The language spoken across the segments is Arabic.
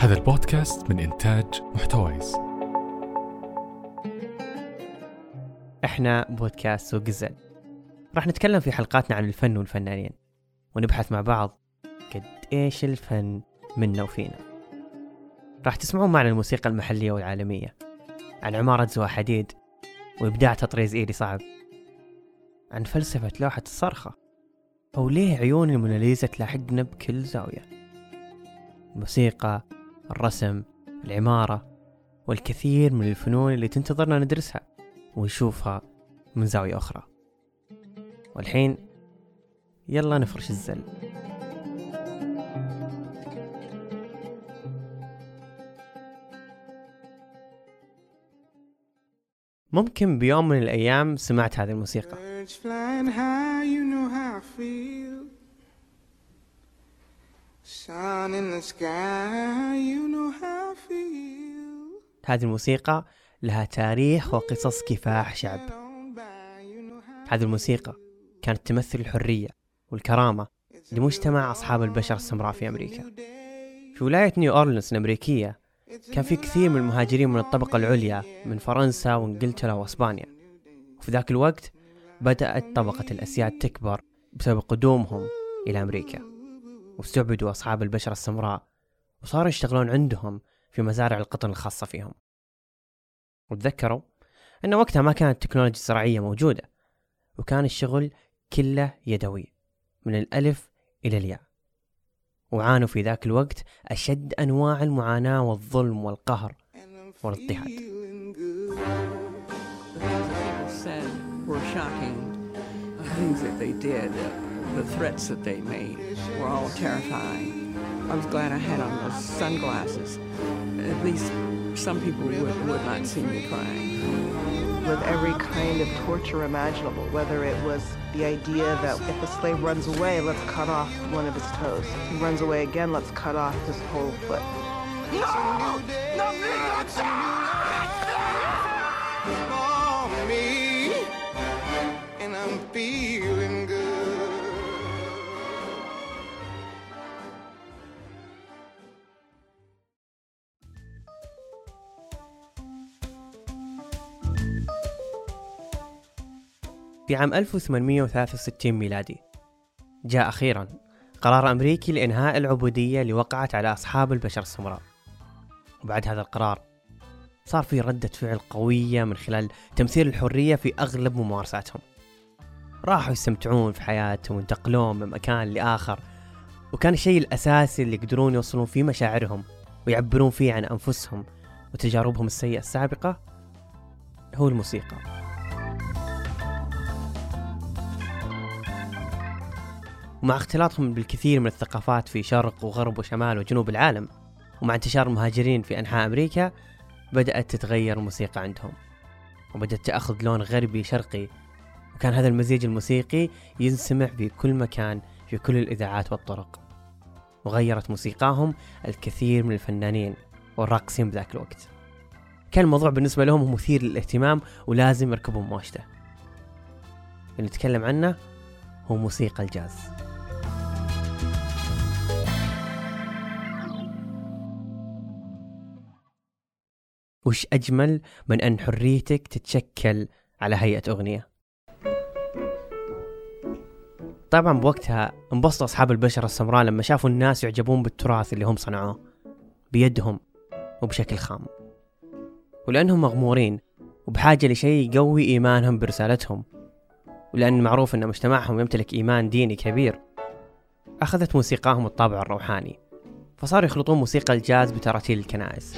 هذا البودكاست من إنتاج محتويس. إحنا بودكاست سوق الزل راح نتكلم في حلقاتنا عن الفن والفنانين ونبحث مع بعض قد إيش الفن منا وفينا. راح تسمعون معنا الموسيقى المحلية والعالمية عن عمارة زوا حديد وإبداع تطريز إيدي صعب عن فلسفة لوحة الصرخة أو ليه عيون الموناليزا تلاحقنا بكل زاوية. الموسيقى الرسم العمارة والكثير من الفنون اللي تنتظرنا ندرسها ونشوفها من زاوية أخرى. والحين يلا نفرش الزل. ممكن بيوم من الأيام سمعت هذه الموسيقى. You هذه الموسيقى لها تاريخ وقصص كفاح شعب. هذه الموسيقى كانت تمثل الحرية والكرامة لمجتمع أصحاب البشرة السمراء في أمريكا. في ولاية نيو أورلينز الأمريكية كان في كثير من المهاجرين من الطبقة العليا من فرنسا وإنجلترا وإسبانيا. وفي ذاك الوقت بدأت طبقة الأسياد تكبر بسبب قدومهم إلى أمريكا. واستعبدوا أصحاب البشرة السمراء وصاروا يشتغلون عندهم في مزارع القطن الخاصة فيهم. وتذكروا أن وقتها ما كانت التكنولوجيا الزراعية موجودة وكان الشغل كله يدوي من الألف إلى الياء. وعانوا في ذاك الوقت أشد أنواع المعاناة والظلم والقهر والاضطهاد. The threats that they made, were all terrifying. I was glad I had on those sunglasses. At least some people would, would not see me crying. with every kind of torture imaginable, whether it was the idea that if a slave runs away, let's cut off one of his toes. If he runs away again, let's cut off his whole foot. For me, and في عام 1863 ميلادي. جاء أخيرا قرار أمريكي لإنهاء العبودية اللي وقعت على أصحاب البشر السمراء. وبعد هذا القرار صار في ردة فعل قوية من خلال تمثيل الحرية في أغلب ممارساتهم. راحوا يستمتعون في حياتهم وينتقلون من مكان لآخر وكان الشيء الأساسي اللي يقدرون يوصلون فيه مشاعرهم ويعبرون فيه عن أنفسهم وتجاربهم السيئة السابقة هو الموسيقى. ومع اختلاطهم بالكثير من الثقافات في شرق وغرب وشمال وجنوب العالم ومع انتشار المهاجرين في أنحاء أمريكا بدأت تتغير الموسيقى عندهم. وبدأت تأخذ لون غربي شرقي وكان هذا المزيج الموسيقي ينسمع في كل مكان في كل الإذاعات والطرق. وغيرت موسيقاهم الكثير من الفنانين والراقصين بذاك الوقت. كان الموضوع بالنسبة لهم مثير للاهتمام ولازم يركبون موجته اللي نتكلم عنه هو موسيقى الجاز. وش أجمل من أن حريتك تتشكل على هيئة أغنية؟ طبعا بوقتها انبسطوا أصحاب البشرة السمراء لما شافوا الناس يعجبون بالتراث اللي هم صنعوه بيدهم وبشكل خام. ولأنهم مغمورين وبحاجة لشيء يقوي إيمانهم برسالتهم ولأن معروف أن مجتمعهم يمتلك إيمان ديني كبير أخذت موسيقاهم الطابع الروحاني فصاروا يخلطون موسيقى الجاز بتراتيل الكنائس.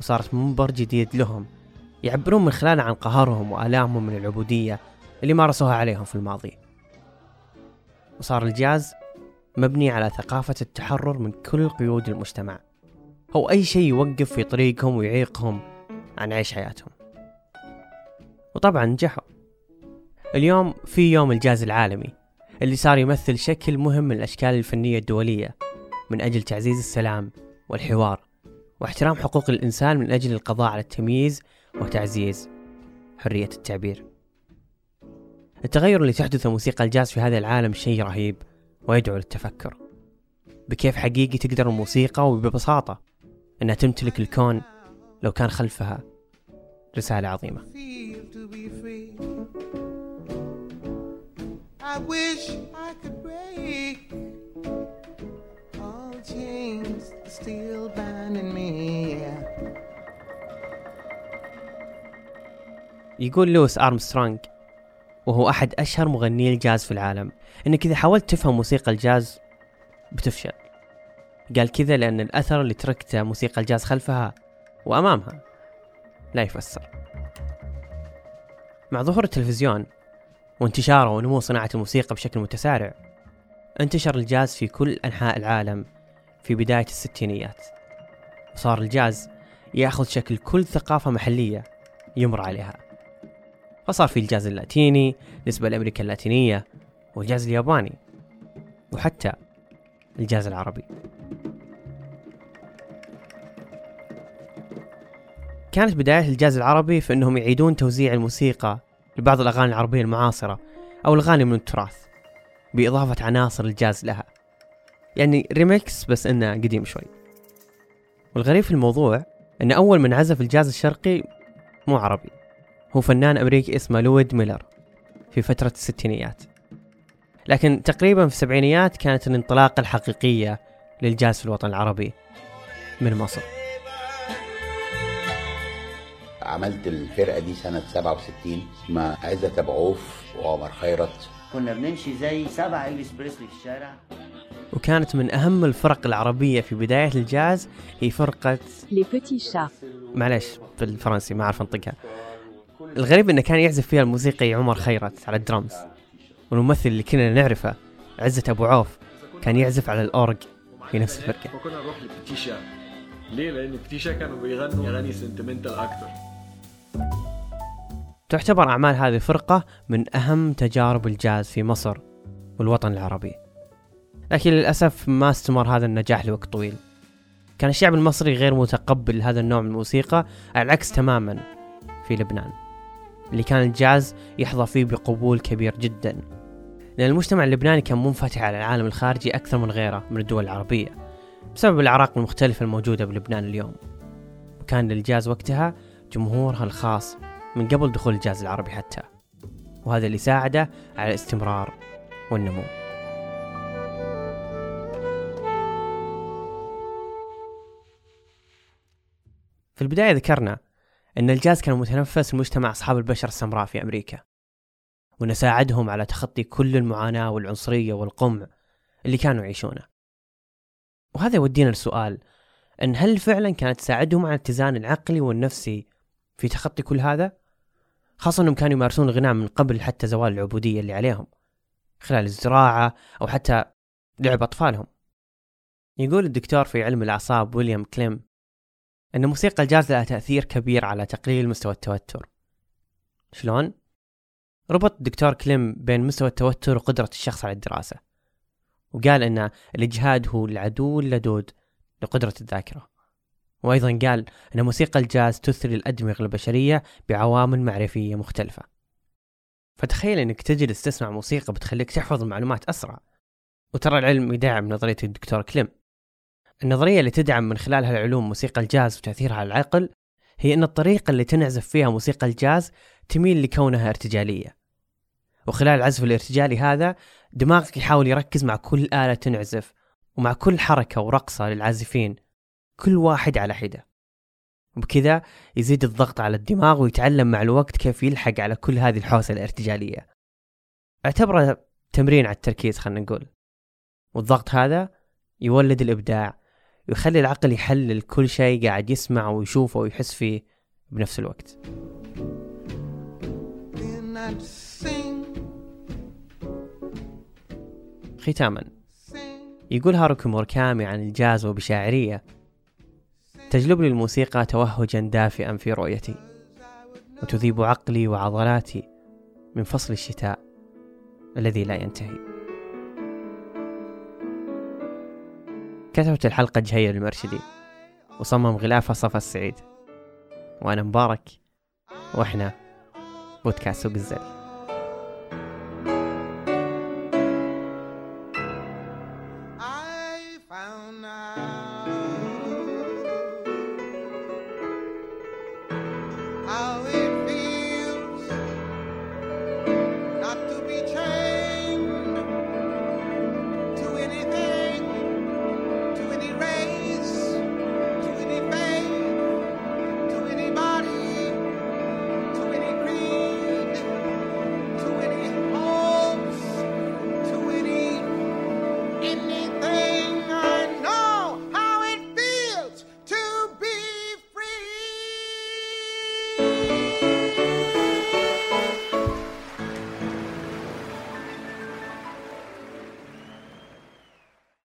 وصارت منبر جديد لهم يعبرون من خلاله عن قهرهم وآلامهم من العبودية اللي مارسوها عليهم في الماضي. وصار الجاز مبني على ثقافة التحرر من كل قيود المجتمع. أو أي شيء يوقف في طريقهم ويعيقهم عن عيش حياتهم. وطبعا نجحوا. اليوم في يوم الجاز العالمي اللي صار يمثل شكل مهم من الأشكال الفنية الدولية من أجل تعزيز السلام والحوار. واحترام حقوق الإنسان من أجل القضاء على التمييز وتعزيز حرية التعبير. التغير اللي تحدثه موسيقى الجاز في هذا العالم شيء رهيب ويدعو للتفكر. بكيف حقيقي تقدر الموسيقى وببساطة أنها تمتلك الكون لو كان خلفها رسالة عظيمة. I wish I could break all chains. Still binding me. Yeah. يقول لويس أرمسترونغ وهو أحد أشهر مغني الجاز في العالم إنك إذا حاولت تفهم موسيقى الجاز بتفشل قال كذا لأن الأثر اللي تركته موسيقى الجاز خلفها وأمامها لا يفسر مع ظهور التلفزيون وانتشاره ونمو صناعة الموسيقى بشكل متسارع انتشر الجاز في كل أنحاء العالم في بداية الستينيات. وصار الجاز يأخذ شكل كل ثقافة محلية يمر عليها. فصار في الجاز اللاتيني نسبة لأمريكا اللاتينية والجاز الياباني وحتى الجاز العربي. كانت بداية الجاز العربي في أنهم يعيدون توزيع الموسيقى لبعض الأغاني العربية المعاصرة أو الأغاني من التراث بإضافة عناصر الجاز لها. يعني ريميكس بس إنه قديم شوي. والغريب في الموضوع أن أول من عزف الجاز الشرقي مو عربي. هو فنان أمريكي اسمه لويد ميلر في فترة الستينيات. لكن تقريبا في السبعينيات كانت الانطلاقة الحقيقية للجاز في الوطن العربي من مصر. عملت الفرقة دي سنة 67 اسمها عزت أبو عوف وعمر خيرت. كنا بنمشي زي سبع إلفيس بريسلي في الشارع. وكانت من أهم الفرق العربية في بداية الجاز هي فرقة Les petits chats. معلش بالفرنسي ما أعرف أنطقها الغريب إنه كان يعزف فيها الموسيقي عمر خيرت على الدرمز والممثل اللي كنا نعرفه عزة أبو عوف كان يعزف على الأورج في نفس الفرقة فكنا نروح ل Petits Chats ليه؟ لأن Petits Chats كانوا بيغنوا أغاني sentimental أكتر تعتبر أعمال هذه الفرقة من أهم تجارب الجاز في مصر والوطن العربي لكن للأسف ما استمر هذا النجاح لوقت طويل. كان الشعب المصري غير متقبل هذا النوع من الموسيقى على العكس تماما في لبنان اللي كان الجاز يحظى فيه بقبول كبير جدا. لأن المجتمع اللبناني كان منفتح على العالم الخارجي أكثر من غيره من الدول العربية بسبب الأعراق المختلفة الموجودة بلبنان اليوم. وكان للجاز وقتها جمهورها الخاص من قبل دخول الجاز العربي حتى وهذا اللي ساعده على الاستمرار والنمو. في البداية ذكرنا أن الجاز كان متنفس لمجتمع أصحاب البشرة السمراء في أمريكا وأنه ساعدهم على تخطي كل المعاناة والعنصرية والقمع اللي كانوا يعيشونه وهذا يودينا لسؤال أن هل فعلا كانت تساعدهم على الاتزان العقلي والنفسي في تخطي كل هذا؟ خاصة أنهم كانوا يمارسون الغناء من قبل حتى زوال العبودية اللي عليهم خلال الزراعة أو حتى لعب أطفالهم يقول الدكتور في علم الأعصاب ويليام كليم أن موسيقى الجاز لها تأثير كبير على تقليل مستوى التوتر. شلون؟ ربط الدكتور كليم بين مستوى التوتر وقدرة الشخص على الدراسة. وقال أن الإجهاد هو العدو اللدود لقدرة الذاكرة. وأيضا قال أن موسيقى الجاز تثري الأدمغة البشرية بعوامل معرفية مختلفة. فتخيل أنك تجلس تسمع موسيقى بتخليك تحفظ المعلومات أسرع. وترى العلم يدعم نظرية الدكتور كليم. النظرية اللي تدعم من خلالها العلوم موسيقى الجاز وتأثيرها على العقل هي أن الطريقة اللي تنعزف فيها موسيقى الجاز تميل لكونها ارتجالية. وخلال العزف الارتجالي هذا دماغك يحاول يركز مع كل آلة تنعزف ومع كل حركة ورقصة للعازفين كل واحد على حدة. وبكذا يزيد الضغط على الدماغ ويتعلم مع الوقت كيف يلحق على كل هذه الحوسة الارتجالية. أعتبره تمرين على التركيز خلينا نقول. والضغط هذا يولد الإبداع ويخلي العقل يحلل كل شيء قاعد يسمع ويشوفه ويحس فيه بنفس الوقت. ختاما. يقول هاروكي موركامي عن الجاز وبشاعرية تجلب لي الموسيقى توهجا دافئا في رؤيتي وتذيب عقلي وعضلاتي من فصل الشتاء الذي لا ينتهي. كتبت الحلقة جهير المرشدي وصمم غلافها صفا السعيد. وأنا مبارك وإحنا بودكاست سوق الزل